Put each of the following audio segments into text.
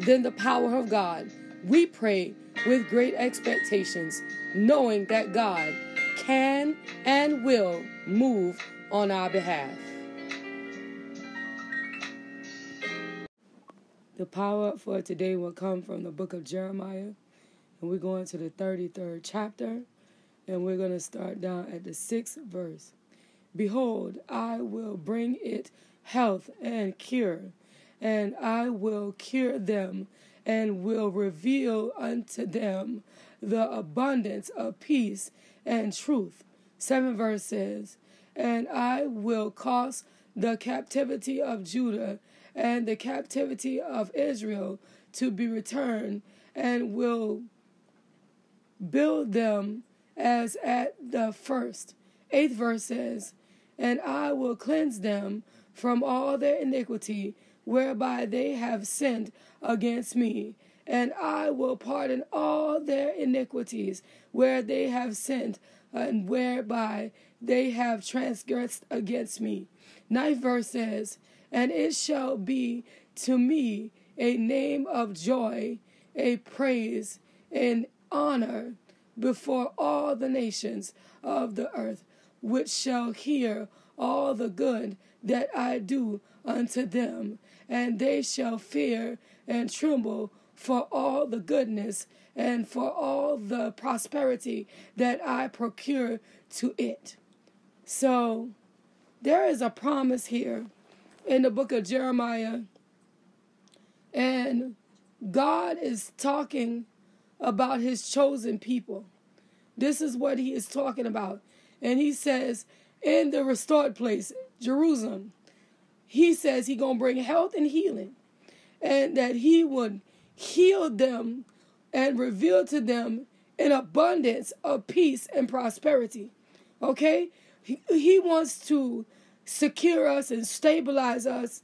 than the power of God. We pray with great expectations, knowing that God can and will move on our behalf. The power for today will come from the book of Jeremiah, and we're going to the 33rd chapter, and we're going to start down at the 6th verse. Behold, I will bring it health and cure, and I will cure them and will reveal unto them the abundance of peace and truth. 7 verses. And I will cause the captivity of Judah and the captivity of Israel to be returned, and will build them as at the first. Eighth verse says, And I will cleanse them from all their iniquity whereby they have sinned against me, and I will pardon all their iniquities where they have sinned and whereby they have transgressed against me. Ninth verse says, and it shall be to me a name of joy, a praise, and honor before all the nations of the earth, which shall hear all the good that I do unto them, and they shall fear and tremble for all the goodness and for all the prosperity that I procure to it. So there is a promise here in the book of Jeremiah. And God is talking about his chosen people. This is what he is talking about. And he says, in the restored place, Jerusalem, he says he going to bring health and healing. And that he would heal them and reveal to them an abundance of peace and prosperity. Okay? He, he wants to secure us and stabilize us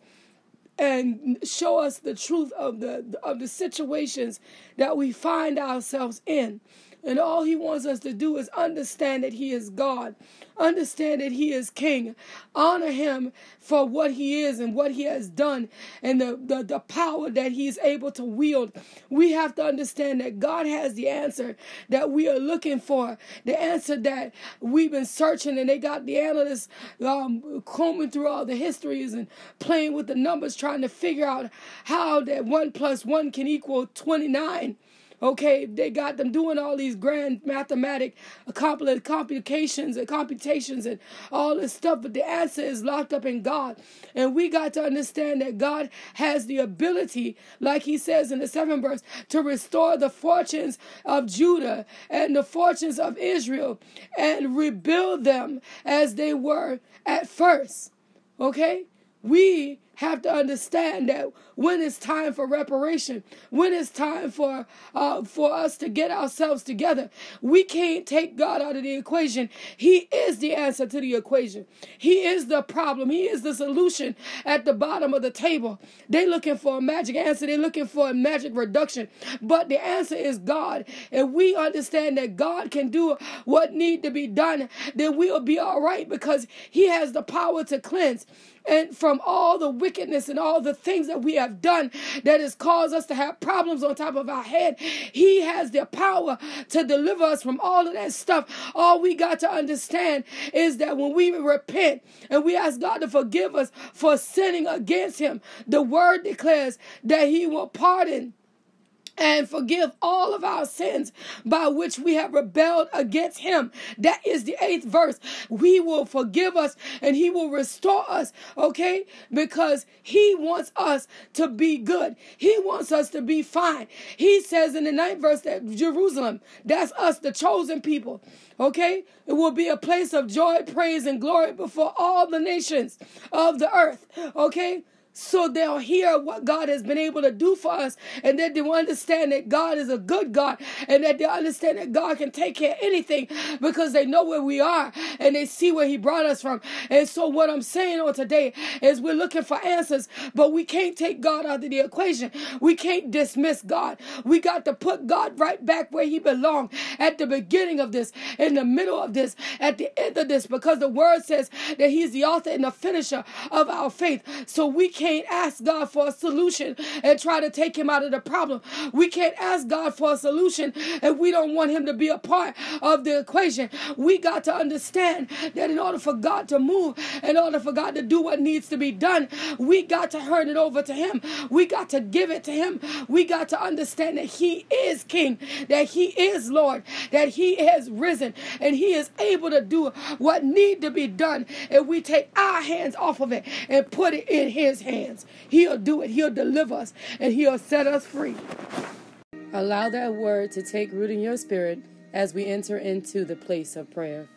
and show us the truth of the of the situations that we find ourselves in and all he wants us to do is understand that he is God, understand that he is king, honor him for what he is and what he has done and the, the, the power that he is able to wield. We have to understand that God has the answer that we are looking for, the answer that we've been searching, and they got the analysts um, combing through all the histories and playing with the numbers, trying to figure out how that one plus one can equal 29. Okay, they got them doing all these grand mathematic complications and computations and all this stuff, but the answer is locked up in God. And we got to understand that God has the ability, like he says in the seventh verse, to restore the fortunes of Judah and the fortunes of Israel and rebuild them as they were at first. Okay? We have to understand that when it's time for reparation, when it's time for uh, for us to get ourselves together, we can't take God out of the equation. He is the answer to the equation. He is the problem. He is the solution at the bottom of the table. They're looking for a magic answer. They're looking for a magic reduction, but the answer is God. And we understand that God can do what need to be done. Then we'll be all right because He has the power to cleanse and from all the wickedness and all the things that we have done that has caused us to have problems on top of our head. He has the power to deliver us from all of that stuff. All we got to understand is that when we repent and we ask God to forgive us for sinning against Him, the word declares that He will pardon and forgive all of our sins by which we have rebelled against him. That is the eighth verse. He will forgive us and he will restore us, okay? Because he wants us to be good. He wants us to be fine. He says in the ninth verse that Jerusalem, that's us, the chosen people, okay? It will be a place of joy, praise, and glory before all the nations of the earth, okay? So they'll hear what God has been able to do for us, and that they'll understand that God is a good God, and that they understand that God can take care of anything because they know where we are and they see where He brought us from. And so, what I'm saying on today is we're looking for answers, but we can't take God out of the equation. We can't dismiss God. We got to put God right back where He belonged at the beginning of this, in the middle of this, at the end of this, because the Word says that He's the author and the finisher of our faith. So we can't ask God for a solution and try to take him out of the problem. We can't ask God for a solution if we don't want him to be a part of the equation. We got to understand that in order for God to move, in order for God to do what needs to be done, we got to turn it over to him. We got to give it to him. We got to understand that he is king, that he is Lord, that he has risen and he is able to do what need to be done if we take our hands off of it and put it in his hands. He'll do it. He'll deliver us and He'll set us free. Allow that word to take root in your spirit as we enter into the place of prayer.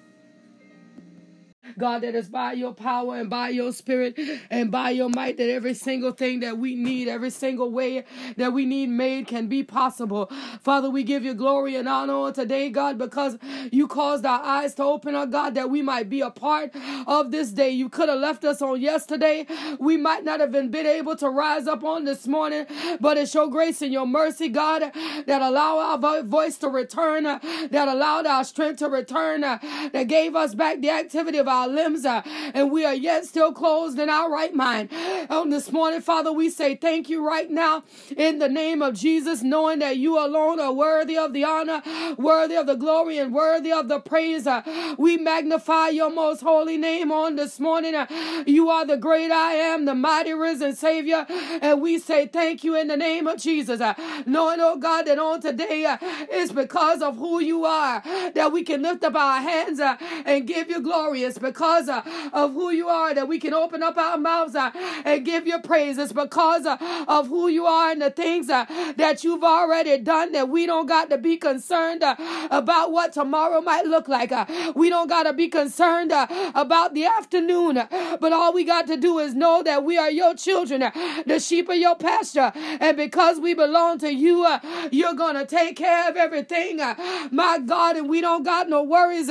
God, that is by your power and by your spirit and by your might that every single thing that we need, every single way that we need made can be possible. Father, we give you glory and honor today, God, because you caused our eyes to open, oh God, that we might be a part of this day. You could have left us on yesterday. We might not have been, able to rise up on this morning, but it's your grace and your mercy, God, that allow our voice to return, that allowed our strength to return, that gave us back the activity of our our limbs, uh, and we are yet still closed in our right mind. On this morning, Father, we say thank you right now in the name of Jesus, knowing that you alone are worthy of the honor, worthy of the glory, and worthy of the praise. Uh, we magnify your most holy name on this morning. Uh, you are the great I am, the mighty risen Savior, and we say thank you in the name of Jesus. Uh, knowing, oh God, that on today it's because of who you are that we can lift up our hands and give you glory. It's because uh, of who you are that we can open up our mouths uh, and give you praises because uh, of who you are and the things uh, that you've already done that we don't got to be concerned uh, about what tomorrow might look like. Uh. We don't got to be concerned about the afternoon, but all we got to do is know that we are your children, the sheep of your pasture. And because we belong to you, you're going to take care of everything, my God. And we don't got no worries,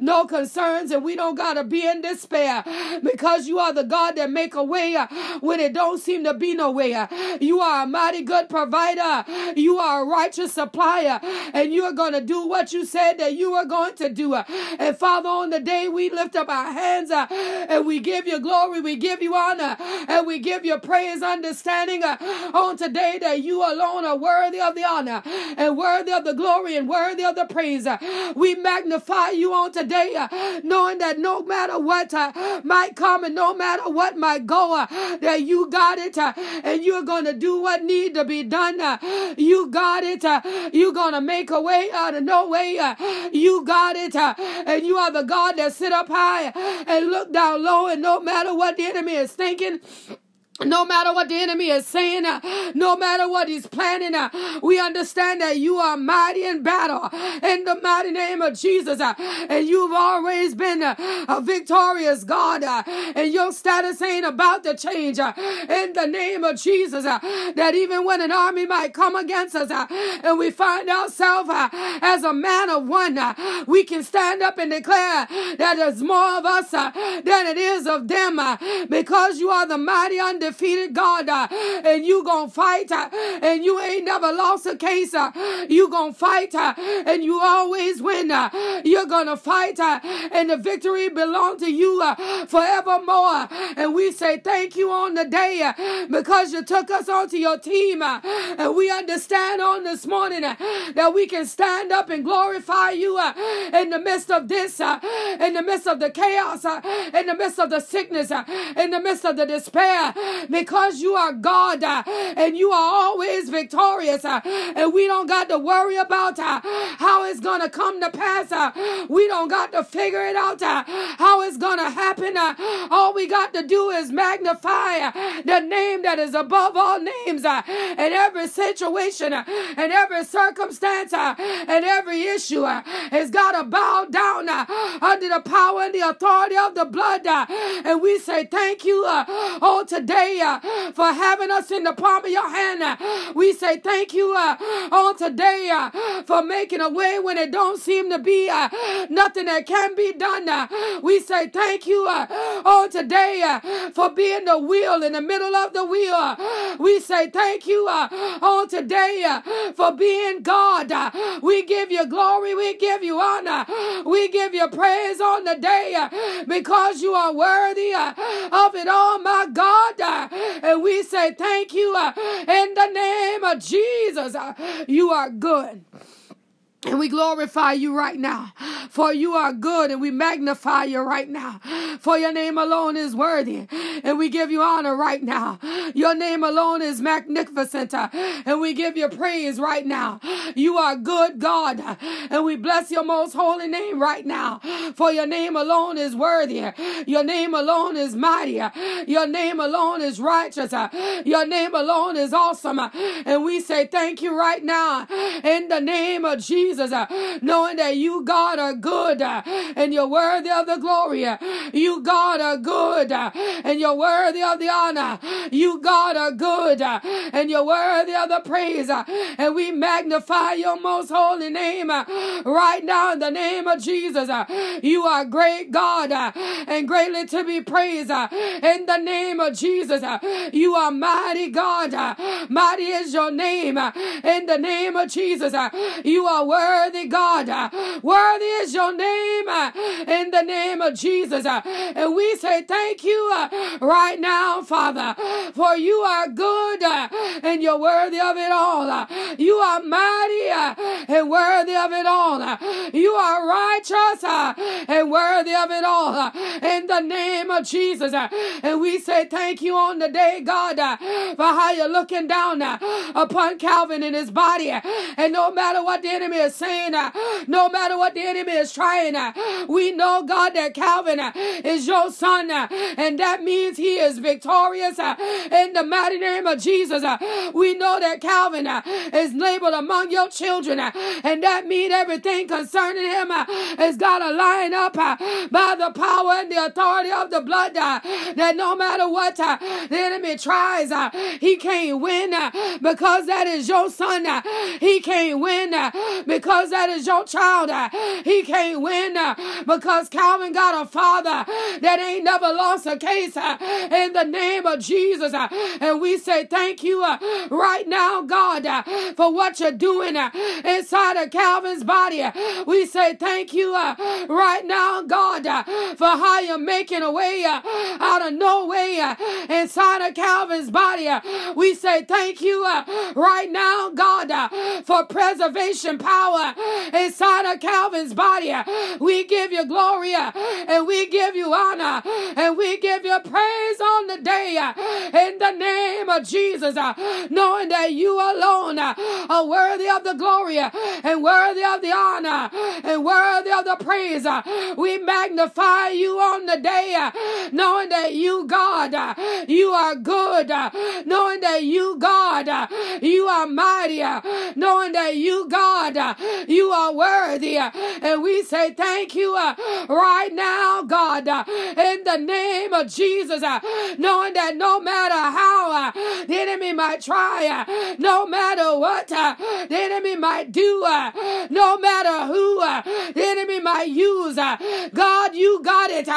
no concerns, and we don't got to be in despair because you are the God that make a way when it don't seem to be no way. You are a mighty good provider. You are a righteous supplier and you are going to do what you said that you are going to do. And Father, on the day we lift up our hands and we give you glory, we give you honor, and we give you praise, understanding on today that you alone are worthy of the honor and worthy of the glory and worthy of the praise. We magnify you on today, knowing that no matter what uh, might come and no matter what might go, uh, that you got it uh, and you're going to do what need to be done. Uh, you got it. Uh, you're going to make a way out of no way. Uh, you got it. and you are the God that sit up high and look down low and no matter what the enemy is thinking, no matter what the enemy is saying, uh, no matter what he's planning, uh, we understand that you are mighty in battle in the mighty name of Jesus. Uh, and you've always been uh, a victorious God. Uh, and your status ain't about to change uh, in the name of Jesus. that even when an army might come against us and we find ourselves as a man of one, we can stand up and declare that there's more of us than it is of them because you are the mighty under undefeated God, uh, and you gonna fight, uh, and you ain't never lost a case. Uh, you gonna fight, uh, and you always win. Uh, you're gonna fight, uh, and the victory belong to you uh, forevermore. And we say thank you on the day uh, because you took us onto your team, uh, and we understand on this morning uh, that we can stand up and glorify you uh, in the midst of this, uh, in the midst of the chaos, uh, in the midst of the sickness, uh, in the midst of the despair, because you are God uh, and you are always victorious. Uh, and we don't got to worry about uh, how it's going to come to pass. Uh, we don't got to figure it out uh, how it's going to happen. Uh, all we got to do is magnify the name that is above all names in every situation and every circumstance and every issue has got to bow down under the power and the authority of the blood. And we say thank you oh today today uh, for having us in the palm of your hand. Uh, we say thank you uh, on today uh, for making a way when it don't seem to be uh, nothing that can be done. Uh, we say thank you on today for being the wheel in the middle of the wheel. We say thank you on today for being God. We give you glory. We give you honor. We give you praise on the day because you are worthy of it all, my God. And we say thank you uh, in the name of Jesus. Uh, you are good. And we glorify you right now, for you are good, and we magnify you right now, for your name alone is worthy, and we give you honor right now. Your name alone is magnificent, uh, and we give you praise right now. You are good, God, uh, and we bless your most holy name right now, for your name alone is worthy. Uh, your name alone is mighty. Your name alone is righteous. Your name alone is awesome, and we say thank you right now in the name of Jesus. Jesus, uh, knowing that you, God, are good uh, and you're worthy of the glory. Uh, you, God, are good uh, and you're worthy of the honor. You, God, are good uh, and you're worthy of the praise. Uh, and we magnify your most holy name right now in the name of Jesus. You are great, God, and greatly to be praised in the name of Jesus. You are mighty, God. Mighty is your name in the name of Jesus. You are worthy, God. Worthy is your name in the name of Jesus. And we say thank you right now, Father, for you are good and you're worthy of it all. You are mighty and worthy of it all. You are righteous and worthy of it all in the name of Jesus. And we say thank you on the day, God, for how you're looking down upon Calvan and his body. And no matter what the enemy is saying, uh, no matter what the enemy is trying, uh, we know, God, that Calvan uh, is your son, uh, and that means he is victorious uh, in the mighty name of Jesus. Uh. We know that Calvan is labeled among your children, and that means everything concerning him has got to line up by the power and the authority of the blood. That no matter what the enemy tries, he can't win because that is your son. He can't win because that is your child. Uh, he can't win uh, because Calvan got a father that ain't never lost a case uh, in the name of Jesus. And we say thank you right now, God, for what you're doing inside of Calvan's body. We say thank you right now, God, for how you're making a way out of no way inside of Calvan's body. We say thank you right now, God, for preservation power inside of Calvan's body. We give you glory and we give you honor and we give you praise on the day in the name of Jesus, knowing that you alone are worthy of the glory and worthy of the honor and worthy of the praise. We magnify you on the day, knowing that you, God, you are good, knowing that you, God, you are mighty, knowing that you, God, you are worthy. Uh, and we say thank you uh, right now, God, uh, in the name of Jesus, uh, knowing that no matter how uh, the enemy might try, uh, no matter what the enemy might do, no matter who the enemy might use, God, you got it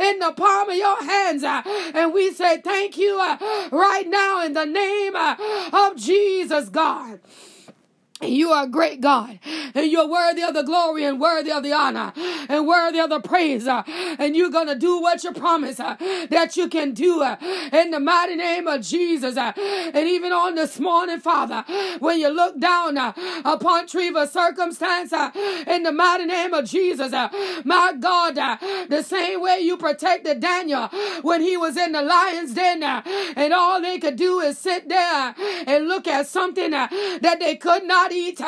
in the palm of your hands. And we say thank you right now in the name of Jesus, God. You are a great God, and you're worthy of the glory and worthy of the honor and worthy of the praise. Uh, and you're going to do what you promise uh, that you can do uh, in the mighty name of Jesus. And even on this morning, Father, when you look down upon Treva's circumstance in the mighty name of Jesus, my God, the same way you protected Daniel when he was in the lion's den, and all they could do is sit there and look at something that they could not not eat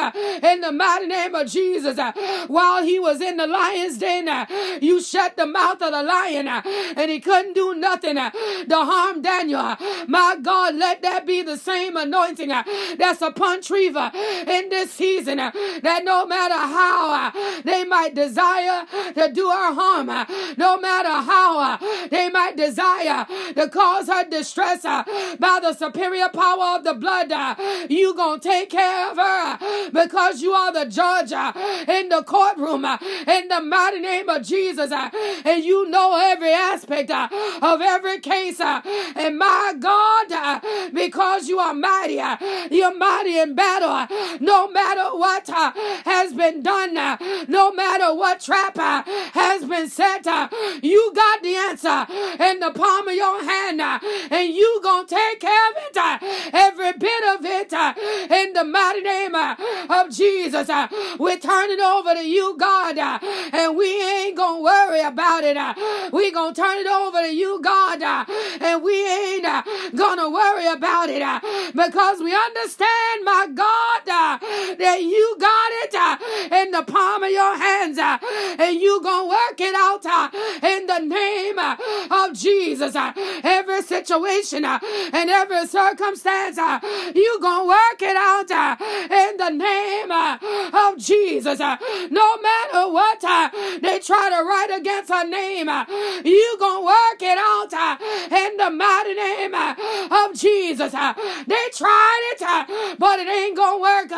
in the mighty name of Jesus. Uh, while he was in the lion's den, uh, you shut the mouth of the lion uh, and he couldn't do nothing to harm Daniel. My God, let that be the same anointing that's upon Treva in this season. That no matter how they might desire to do her harm, no matter how they might desire to cause her distress by the superior power of the blood, you gonna take care of her because you are the judge uh, in the courtroom uh, in the mighty name of Jesus. Uh, and you know every aspect of every case. And my God, because you are mighty, you're mighty in battle. No matter what has been done, no matter what trap has been set, you got the answer in the palm of your hand. And you gonna take care of it, every bit of it, in the mighty name Uh, of Jesus. Uh, we're turning over to you, God, uh, and we ain't gonna worry about it. We gonna turn it over to you, God, and we ain't gonna worry about it because we understand, my God, that you got it in the palm of your hands, and you gonna work it out in the name of Jesus. Every situation and every circumstance, you gonna work it out in the name uh, of Jesus. Uh, no matter what uh, they try to write against her name, you gonna work it out in the mighty name of Jesus. They tried it, but it ain't gonna work.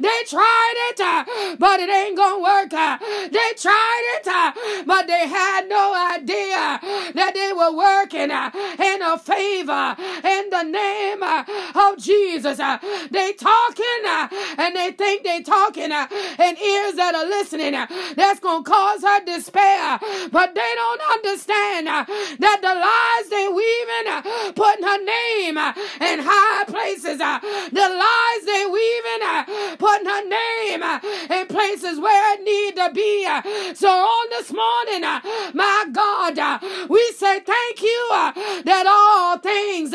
They tried it, but it ain't gonna work. They tried it, but they had no idea that they were working in a favor in the name of Jesus. They talking and they think they talking uh, and ears that are listening uh, that's going to cause her despair. But they don't understand uh, that the lies they weaving, putting her name in high places, the lies they weaving, putting her name in places where it need to be. So on this morning, my God, we say thank you that all things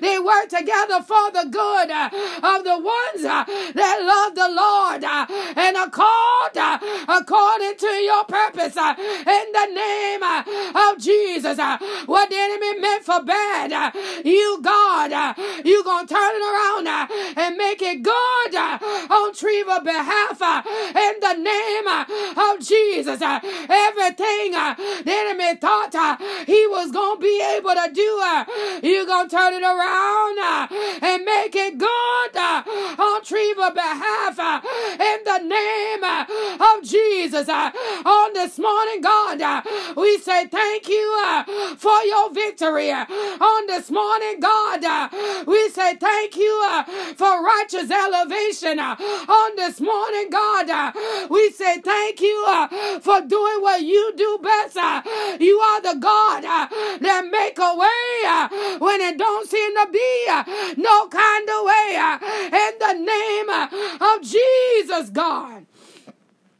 they work together for the good of the ones that love the Lord uh, and are called uh, according to your purpose uh, in the name of Jesus. What the enemy meant for bad, you, God, you gonna turn it around and make it good on Treva behalf in the name of Jesus. Everything the enemy thought he was gonna be able to do, you gonna turn it around and make it good on Treva behalf uh, in the name uh, of Jesus. Uh, on this morning, God, we say thank you for your victory. On this morning, God, we say thank you for righteous elevation. On this morning, God, we say thank you for doing what you do best. You are the God that make a way when it don't seem to be no kind of way. In the name of Jesus, God.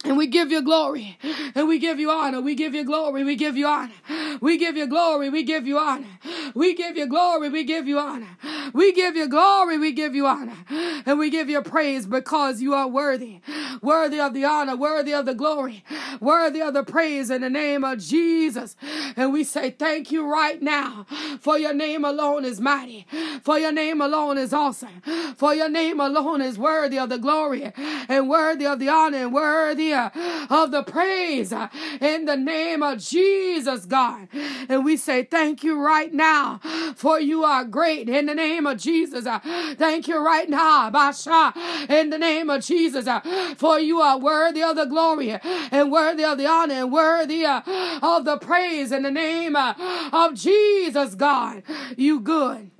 And we give you glory. And we give you honor. We give you glory. We give you honor. We give you glory. We give you honor. We give you glory. We give you honor. We give you glory. We give you honor. And we give you praise because you are worthy. Worthy of the honor. Worthy of the glory. Worthy of the praise in the name of Jesus. And we say thank you right now. For your name alone is mighty. For your name alone is awesome. For your name alone is worthy of the glory and worthy of the honor and worthy of the praise in the name of Jesus, God. And we say thank you right now for you are great in the name of Jesus. Thank you right now, Basha, in the name of Jesus, for you are worthy of the glory and worthy of the honor and worthy uh, of the praise in the name uh, of Jesus, God. You good.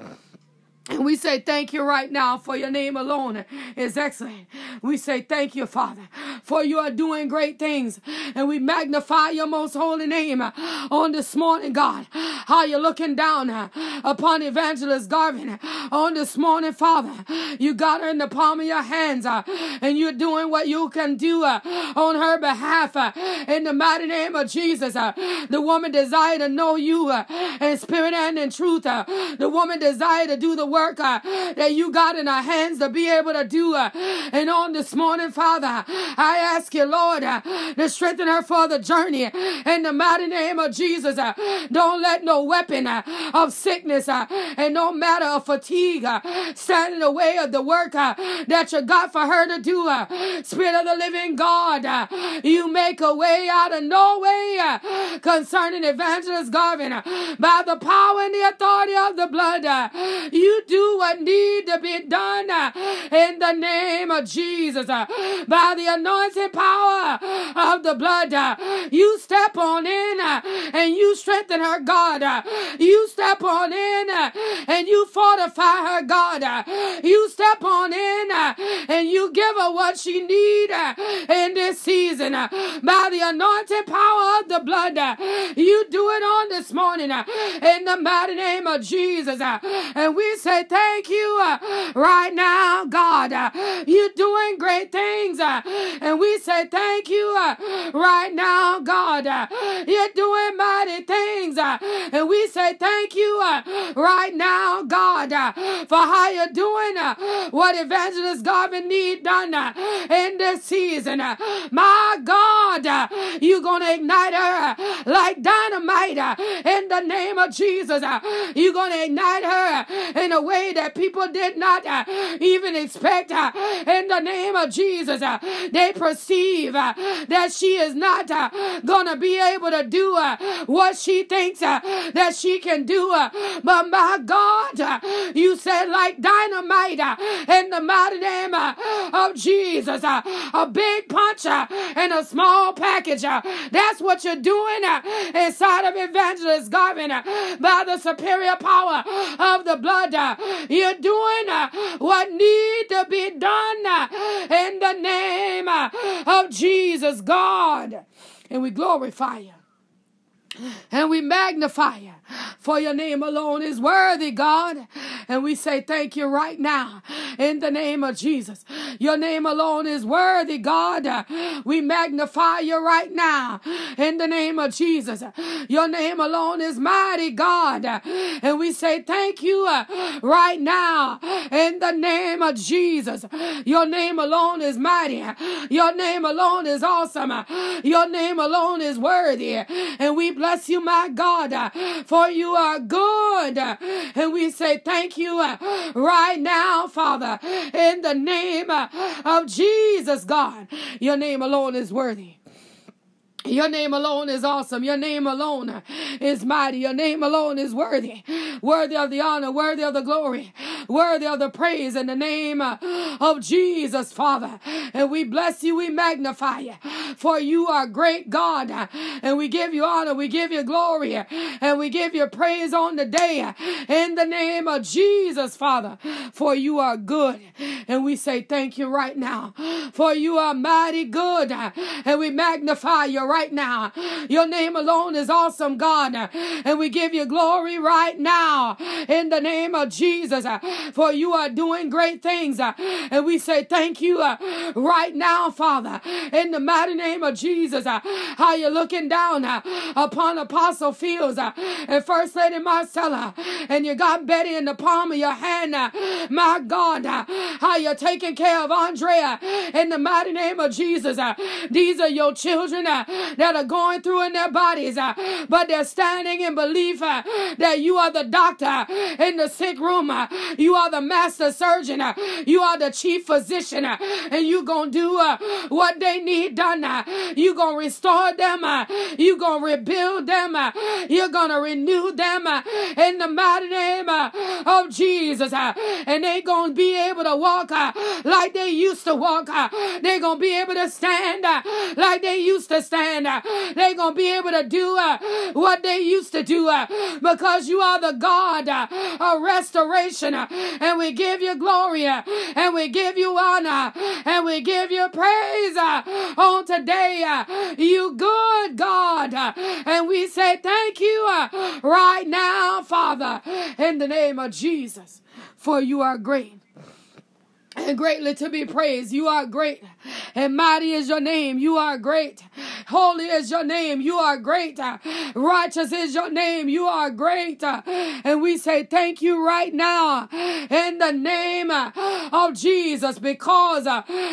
And we say thank you right now for your name alone is excellent. We say thank you, Father, for you are doing great things. And we magnify your most holy name on this morning, God. How you're looking down upon Evangelist Garvin on this morning, Father. You got her in the palm of your hands, uh, and you're doing what you can do uh, on her behalf. Uh, in the mighty name of Jesus, the woman desired to know you in spirit and in truth. The woman desired to do the work uh, that you got in her hands to be able to do. Uh, and on this morning, Father, I ask you, Lord, uh, to strengthen her for the journey. In the mighty name of Jesus, uh, don't let no weapon uh, of sickness uh, and no matter of fatigue uh, stand in the way of the work that you got for her to do. Spirit of the living God, you make a way out of no way concerning Evangelist Garvin by the power and the authority of the blood. you do what need to be done uh, in the name of Jesus uh, by the anointing power of the blood. uh, you step on in uh, and you strengthen her, God. Uh, you step on in uh, and you fortify her, God. you step on in and you give her what she need in this season by the anointing power of the blood. you do it on this morning in the mighty name of Jesus. and we say thank you uh, right now, God. uh, you're doing great things. uh, and we say thank you uh, right now, God. you're doing mighty things. and we say thank you right now, God, for how you're doing uh, what Evangelist Garvin need done in this season. my God, uh, you're going to ignite her uh, like dynamite uh, in the name of Jesus. Uh, you're going to ignite her uh, in a way that people did not uh, even expect in the name of Jesus. they perceive that she is not going to be able to do what she thinks that she can do. but my God, you said like dynamite in the mighty name of Jesus. a big punch and a small package. uh, that's what you're doing uh, inside of Evangelist Garvin uh, by the superior power of the blood. you're doing what need to be done in the name of Jesus, God. And we glorify you and we magnify you. For your name alone is worthy, God. And we say thank you right now in the name of Jesus. Your name alone is worthy, God. We magnify you right now in the name of Jesus. Your name alone is mighty, God. And we say thank you right now in the name of Jesus. Your name alone is mighty. Your name alone is awesome. Your name alone is worthy. And we bless you, my God, for you are good. And we say thank you uh, right now, Father, in the name uh, of Jesus, God. Your name alone is worthy. Your name alone is awesome. Your name alone is mighty. Your name alone is worthy. Worthy of the honor, worthy of the glory, worthy of the praise in the name of Jesus, Father. And we bless you, we magnify you, for you are great God. And we give you honor, we give you glory, and we give you praise on the day in the name of Jesus, Father. For you are good. And we say thank you right now. For you are mighty good. And we magnify you right now. Your name alone is awesome, God. And we give you glory right now in the name of Jesus. Uh, for you are doing great things. Uh, and we say thank you uh, right now, Father, in the mighty name of Jesus. How you're looking down upon Apostle Fields and First Lady Marcela. And you got Betty in the palm of your hand. My God, how you're taking care of Andrea in the mighty name of Jesus. These are your children that are going through in their bodies, uh, but they're standing in belief uh, that you are the doctor in the sick room. Uh, you are the master surgeon. Uh, you are the chief physician. Uh, and you going to do uh, what they need done. You going to restore them. You going to rebuild them. You're going to renew them in the mighty name of Jesus. And they going to be able to walk like they used to walk. They're going to be able to stand like they used to stand. Uh, they're going to be able to do uh, what they used to do uh, because you are the God uh, of restoration. Uh, and we give you glory uh, and we give you honor and we give you praise on today. You good God. And we say thank you right now, Father, in the name of Jesus, for you are great and greatly to be praised. You are great and mighty is your name. You are great. Holy is your name. You are great. Righteous is your name. You are great. And we say thank you right now in the name of Jesus because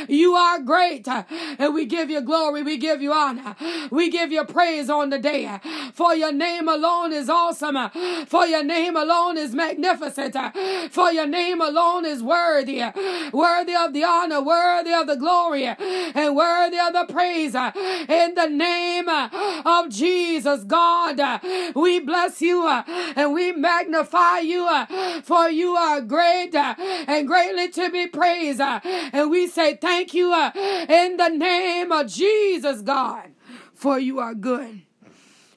you are great. And we give you glory. We give you honor. We give you praise on the day. For your name alone is awesome. For your name alone is magnificent. For your name alone is worthy worthy of the honor, worthy of the glory, and worthy of the praise. In the name of Jesus, God, we bless you and we magnify you, for you are great and greatly to be praised. And we say thank you in the name of Jesus, God, for you are good.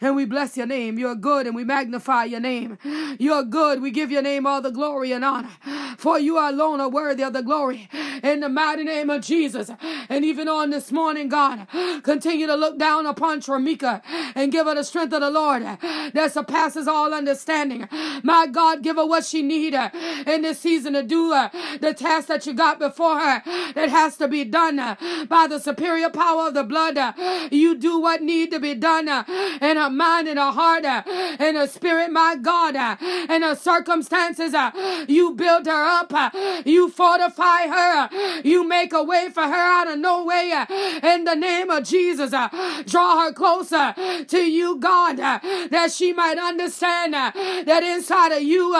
And we bless your name. You're good and we magnify your name. You're good. We give your name all the glory and honor. For you alone are worthy of the glory. In the mighty name of Jesus. And even on this morning, God, continue to look down upon Trimeka and give her the strength of the Lord that surpasses all understanding. My God, give her what she needs in this season to do uh, the task that you got before her that has to be done uh, by the superior power of the blood. Uh, you do what need to be done in her her mind and her heart uh, and her spirit, my God, uh, and her circumstances. Uh, you build her up. Uh, you fortify her. Uh, you make a way for her out of no way. Uh, in the name of Jesus, draw her closer to you, God, that she might understand that inside of you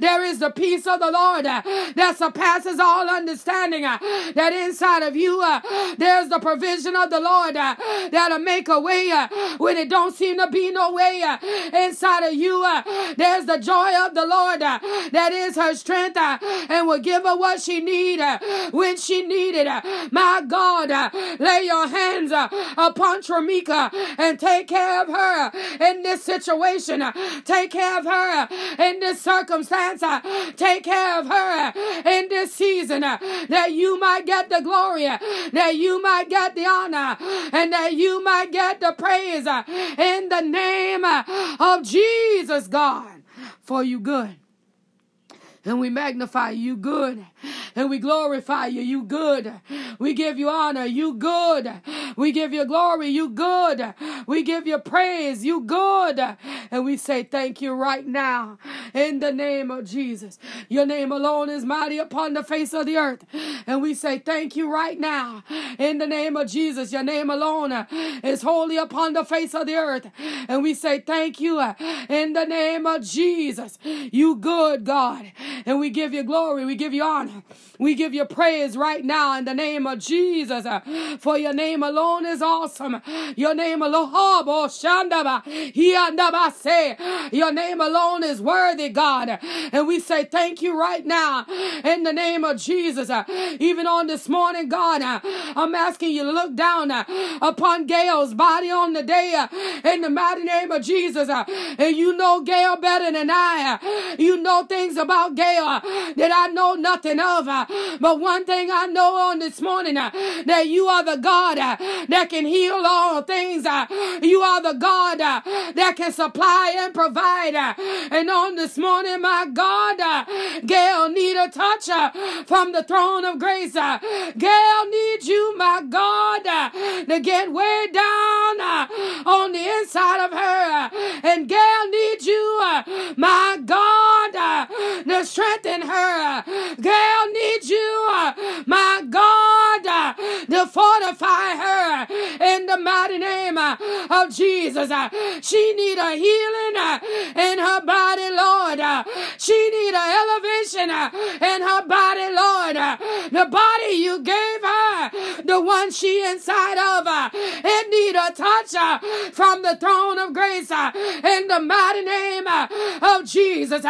there is the peace of the Lord that surpasses all understanding. That inside of you there's the provision of the Lord that'll make a way when it don't seem to be no way uh, inside of you. Uh, there's the joy of the Lord uh, that is her strength uh, and will give her what she need uh, when she needed. Uh. My God, lay your hands upon Trimeka and take care of her in this situation. Take care of her in this circumstance. Take care of her in this season that you might get the glory, that you might get the honor, and that you might get the praise in the the name of Jesus, God, for you good. And we magnify you good. And we glorify you. You good. We give you honor. You good. We give you glory. You good. We give you praise. You good. And we say thank you right now in the name of Jesus. Your name alone is mighty upon the face of the earth. And we say thank you right now in the name of Jesus. Your name alone is holy upon the face of the earth. And we say thank you in the name of Jesus. You good God and we give you glory, we give you honor, we give you praise right now in the name of Jesus. For your name alone is awesome. Your name alone, oh, your name alone is worthy, God. And we say thank you right now in the name of Jesus. Even on this morning, God, I'm asking you to look down upon Gale's body on the day in the mighty name of Jesus. And you know Gale better than I. You know things about Gale that I know nothing of. Uh, but one thing I know on this morning uh, that you are the God uh, that can heal all things. You are the God that can supply and provide. And on this morning, my God, Gale need a touch from the throne of grace. Gale needs you, my God, to get way down on the inside of her. And Gale needs you, my God, to strengthen her. Gale needs you, my God, to fortify her in the mighty name of Jesus. She need a healing in her body, Lord. She need a elevation in her body, Lord. The body you gave her, the one she inside of, a touch from the throne of grace in the mighty name of Jesus.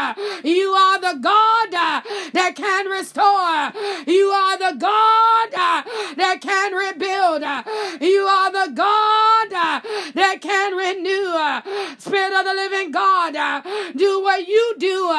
You are the God uh, that can restore. You are the God uh, that can rebuild. You are the God uh, can renew. Spirit of the living God, do what you do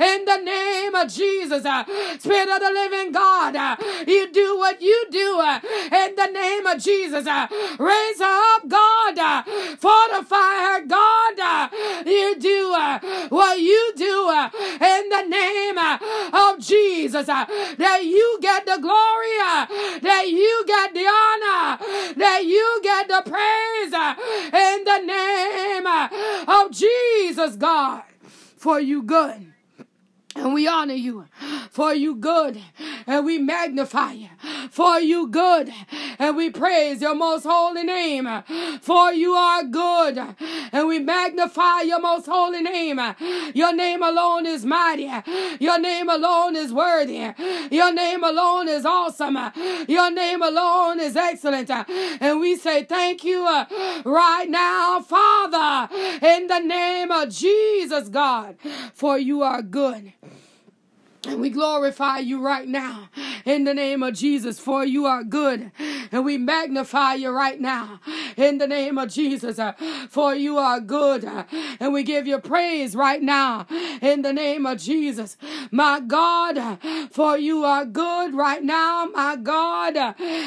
in the name of Jesus, uh, Spirit of the living God, uh, you do what you do uh, in the name of Jesus. Uh, raise her up, God. Uh, fortify her, God. Uh, you do uh, what you do uh, in the name uh, of Jesus. Uh, that you get the glory, uh, that you get the honor, that you get the praise uh, in the name uh, of Jesus, God. For you good. And we honor you for you good and we magnify you for you good and we praise your most holy name for you are good and we magnify your most holy name. Your name alone is mighty. Your name alone is worthy. Your name alone is awesome. Your name alone is excellent. And we say thank you uh, right now, Father, in the name of Jesus, God, for you are good. And we glorify you right now in the name of Jesus, for you are good. And we magnify you right now in the name of Jesus, uh, for you are good. And we give you praise right now in the name of Jesus, my God, for you are good right now, my God.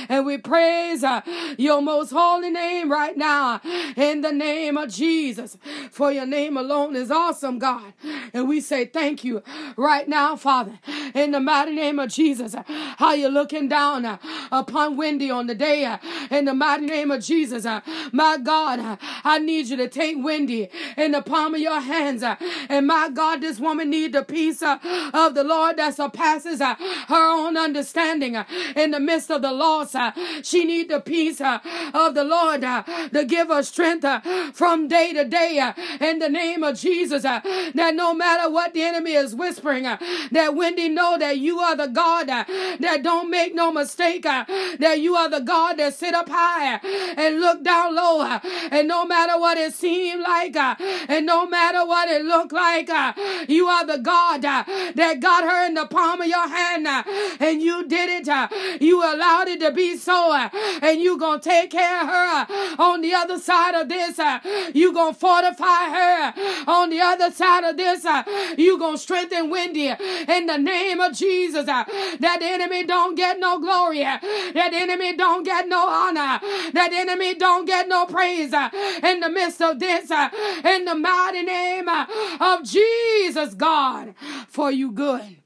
And we praise uh, your most holy name right now in the name of Jesus, for your name alone is awesome, God. And we say thank you right now. Father, in the mighty name of Jesus. How you looking down uh, upon Wendy on the day, uh, in the mighty name of Jesus. Uh, my God, uh, I need you to take Wendy in the palm of your hands. Uh, and my God, this woman need the peace uh, of the Lord that surpasses her own understanding in the midst of the loss. She need the peace of the Lord to give her strength from day to day in the name of Jesus. That no matter what the enemy is whispering, that Wendy know that you are the God that don't make no mistake, uh, that you are the God that sit up high and look down low, uh, and no matter what it seemed like, uh, and no matter what it looked like, uh, you are the God uh, that got her in the palm of your hand, and you did it. You allowed it to be so, and you gonna take care of her on the other side of this. You gonna fortify her on the other side of this. You gonna strengthen Wendy in the name of Jesus. Uh, that enemy don't get no glory. Uh, that enemy don't get no honor. That enemy don't get no praise uh, in the midst of this. In the mighty name of Jesus, God, for you good.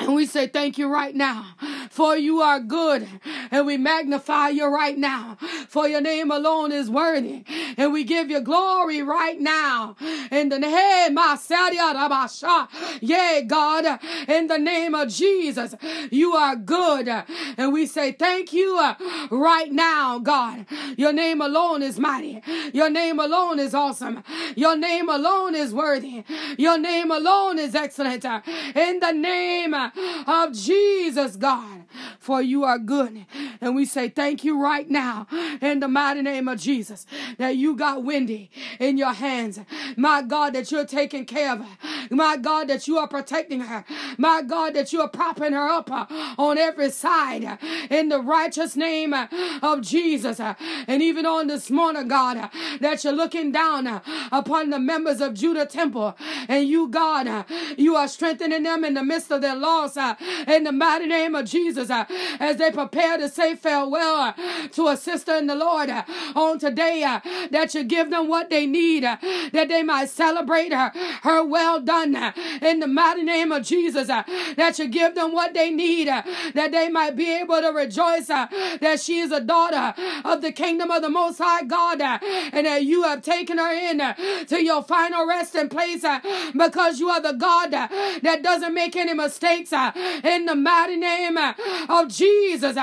And we say thank you right now, for you are good. And we magnify you right now, for your name alone is worthy. And we give you glory right now. In the name of Yeah, God, in the name of Jesus, you are good. And we say thank you right now, God. Your name alone is mighty. Your name alone is awesome. Your name alone is worthy. Your name alone is excellent. In the name of Jesus, God, for you are good. And we say thank you right now in the mighty name of Jesus that you got Wendy in your hands. My God, that you're taking care of her. My God, that you are protecting her. My God, that you are propping her up uh, on every side uh, in the righteous name uh, of Jesus. And even on this morning, God, that you're looking down upon the members of Judah Temple. And you, God, you are strengthening them in the midst of their loss in the mighty name of Jesus Uh, as they prepare to say farewell uh, to a sister in the Lord uh, on today that you give them what they need that they might celebrate her, her well done uh, in the mighty name of Jesus. Uh, that you give them what they need, uh, that they might be able to rejoice that she is a daughter of the kingdom of the Most High God, and that you have taken her in to your final resting place because you are the God that doesn't make any mistakes. In the mighty name of Jesus,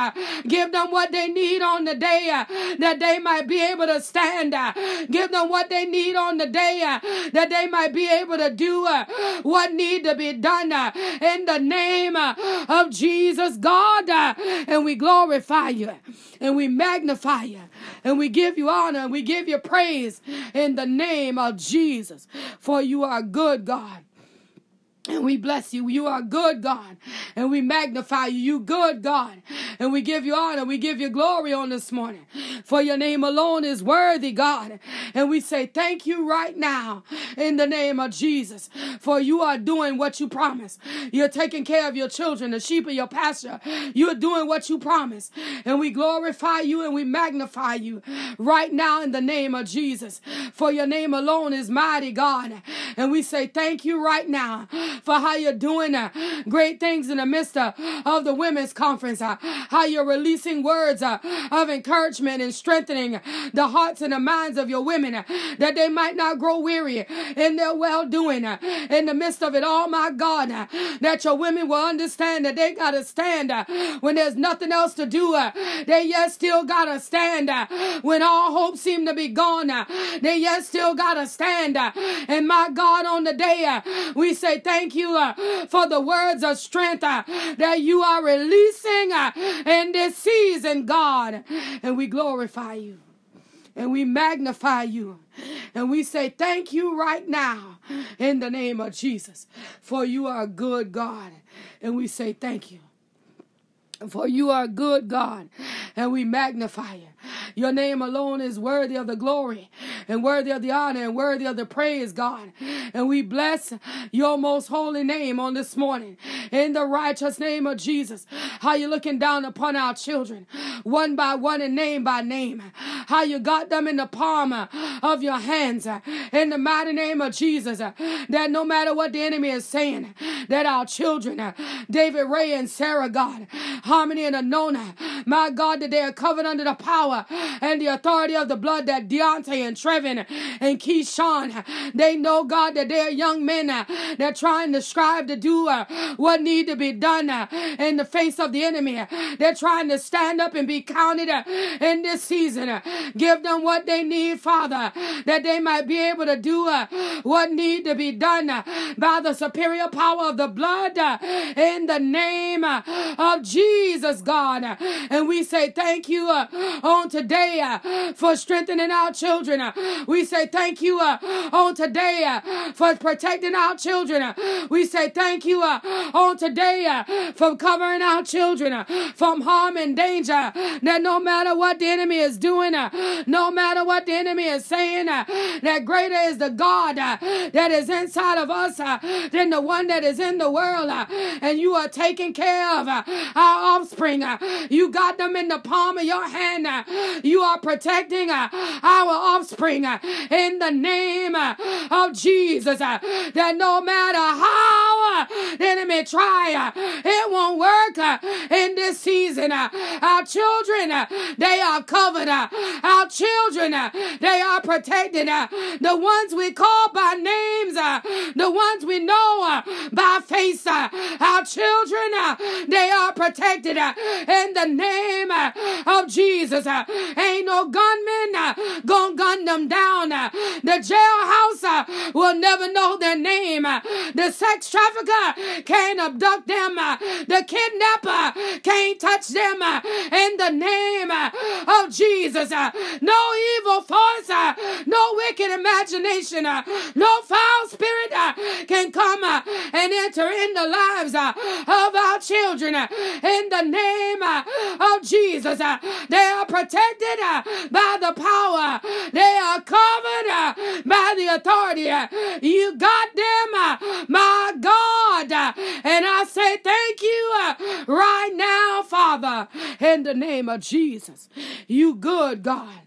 give them what they need on the day that they might be able to stand. Give them what they need on the day that they might be able to do what need to be done uh, in the name uh, of Jesus, God. Uh, and we glorify you and we magnify you and we give you honor and we give you praise in the name of Jesus. For you are good, God. And we bless you. You are good, God. And we magnify you. You good, God. And we give you honor. We give you glory on this morning. For your name alone is worthy, God. And we say thank you right now in the name of Jesus. For you are doing what you promised. You're taking care of your children, the sheep of your pasture. You're doing what you promised. And we glorify you and we magnify you right now in the name of Jesus. For your name alone is mighty, God. And we say thank you right now for how you're doing uh, great things in the midst uh, of the women's conference. Uh, how you're releasing words uh, of encouragement and strengthening the hearts and the minds of your women uh, that they might not grow weary in their well doing. Uh, in the midst of it all, my God, that your women will understand that they got to stand when there's nothing else to do. They yet still got to stand when all hope seemed to be gone. They yet still got to stand. And my God, on the day, we say thank you uh, for the words of strength uh, that you are releasing uh, in this season, God. And we glorify you and we magnify you. And we say thank you right now in the name of Jesus. For you are a good God. And we say thank you. For you are a good God, and we magnify you. Your name alone is worthy of the glory, and worthy of the honor, and worthy of the praise, God. And we bless your most holy name on this morning. In the righteous name of Jesus. How you looking down upon our children, one by one and name by name. How you got them in the palm of your hands. In the mighty name of Jesus. That no matter what the enemy is saying, that our children, David Ray and Sara, God, Harmani and Anona. My God, that they are covered under the power and the authority of the blood that Deante and Trevin and KeShawn, they know, God, that they're young men uh, that trying to strive to do uh, what need to be done uh, in the face of the enemy. They're trying to stand up and be counted uh, in this season. Uh, give them what they need, Father, that they might be able to do uh, what need to be done by the superior power of the blood in the name of Jesus. God. And we say thank you on today for strengthening our children. We say thank you uh, on today uh, for protecting our children. We say thank you uh, on today uh, for covering our children from harm and danger. That no matter what the enemy is doing, no matter what the enemy is saying, that greater is the God that is inside of us than the one that is in the world. And you are taking care of our offspring. Uh, you got them in the palm of your hand. Uh, you are protecting uh, our offspring Uh, in the name uh, of Jesus. Uh, that no matter how enemy try, uh, it won't work uh, in this season. Uh, our children, they are covered. Our children, they are protected. The ones we call by names, the ones we know by face, our children, they are protected uh, in the name uh, of Jesus. Uh, ain't no gunman gonna gun them down. The jailhouse will never know their name. The sex trafficker can't abduct them. Uh, the kidnapper can't touch them uh, in the name uh, of Jesus. No evil force, no wicked imagination, no foul spirit can come and enter in the lives of our children in the name uh, of Jesus. Uh, they are protected uh, by the power, they are covered by the authority. You got them, my thank you uh, right now, Father, in the name of Jesus. You good, God.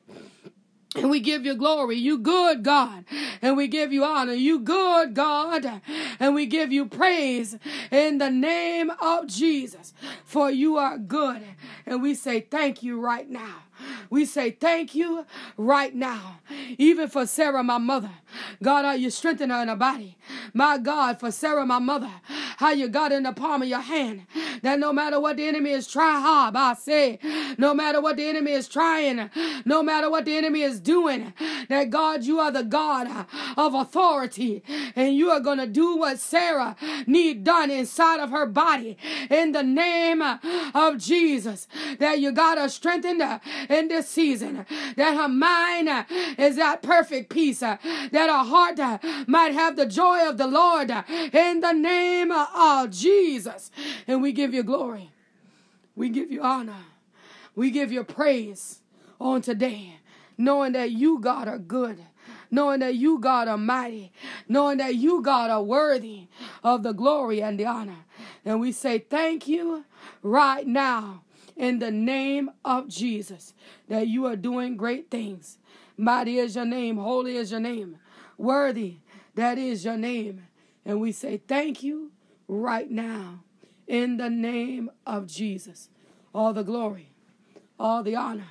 And we give you glory. You good, God. And we give you honor. You good, God. And we give you praise in the name of Jesus. For you are good. And we say thank you right now. We say thank you right now. Even for Sara, my mother. God, how you strengthen her in her body. My God, for Sara, my mother, how you got in the palm of your hand. That no matter what the enemy is trying, hard, I say, no matter what the enemy is trying, no matter what the enemy is doing, that God, you are the God of authority. And you are going to do what Sara need done inside of her body in the name of Jesus. That you got her strengthened in this season. That her mind is at perfect peace. That her heart might have the joy of the Lord in the name of Jesus. And we give you glory. We give you honor. We give you praise on today, knowing that you, God, are good knowing that you, God, are mighty, knowing that you, God, are worthy of the glory and the honor. And we say thank you right now in the name of Jesus that you are doing great things. Mighty is your name, holy is your name, worthy, that is your name. And we say thank you right now in the name of Jesus. All the glory, all the honor,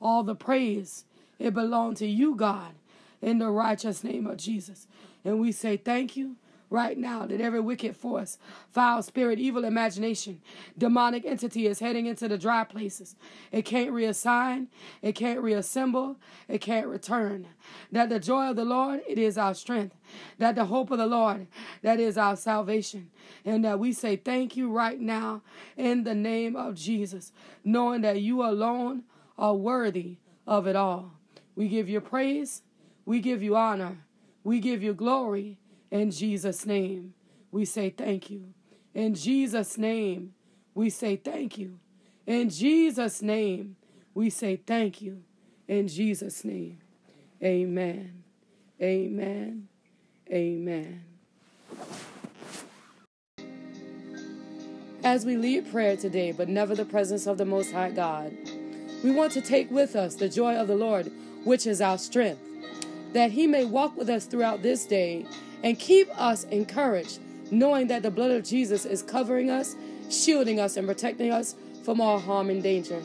all the praise, it belongs to you, God, in the righteous name of Jesus. And we say thank you right now that every wicked force, foul spirit, evil imagination, demonic entity is heading into the dry places. It can't reassign, it can't reassemble, it can't return. That the joy of the Lord, it is our strength. That the hope of the Lord, that is our salvation. And that we say thank you right now in the name of Jesus, knowing that you alone are worthy of it all. We give you praise, we give you honor, we give you glory in Jesus' name, we say thank you. In Jesus' name, we say thank you. In Jesus' name, we say thank you. In Jesus' name, amen. Amen. Amen. As we lead prayer today, but never the presence of the Most High God, we want to take with us the joy of the Lord, which is our strength, that He may walk with us throughout this day and keep us encouraged, knowing that the blood of Jesus is covering us, shielding us, and protecting us from all harm and danger.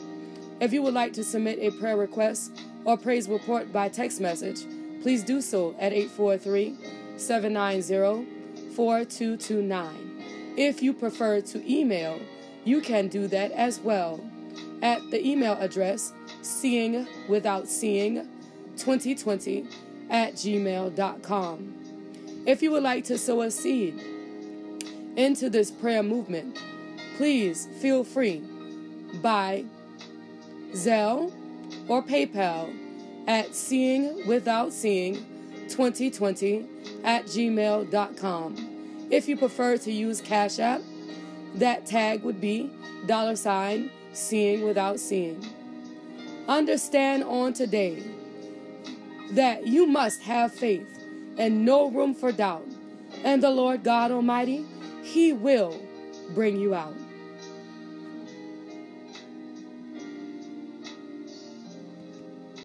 If you would like to submit a prayer request or praise report by text message, please do so at 843 790 4229. If you prefer to email, you can do that as well at the email address seeing without seeing 2020 at gmail.com. If you would like to sow a seed into this prayer movement, please feel free by Zelle or PayPal at seeing without seeing 2020 at gmail.com. If you prefer to use Cash App, that tag would be dollar sign seeing without seeing. Understand on today that you must have faith and no room for doubt. And the Lord God Almighty, He will bring you out.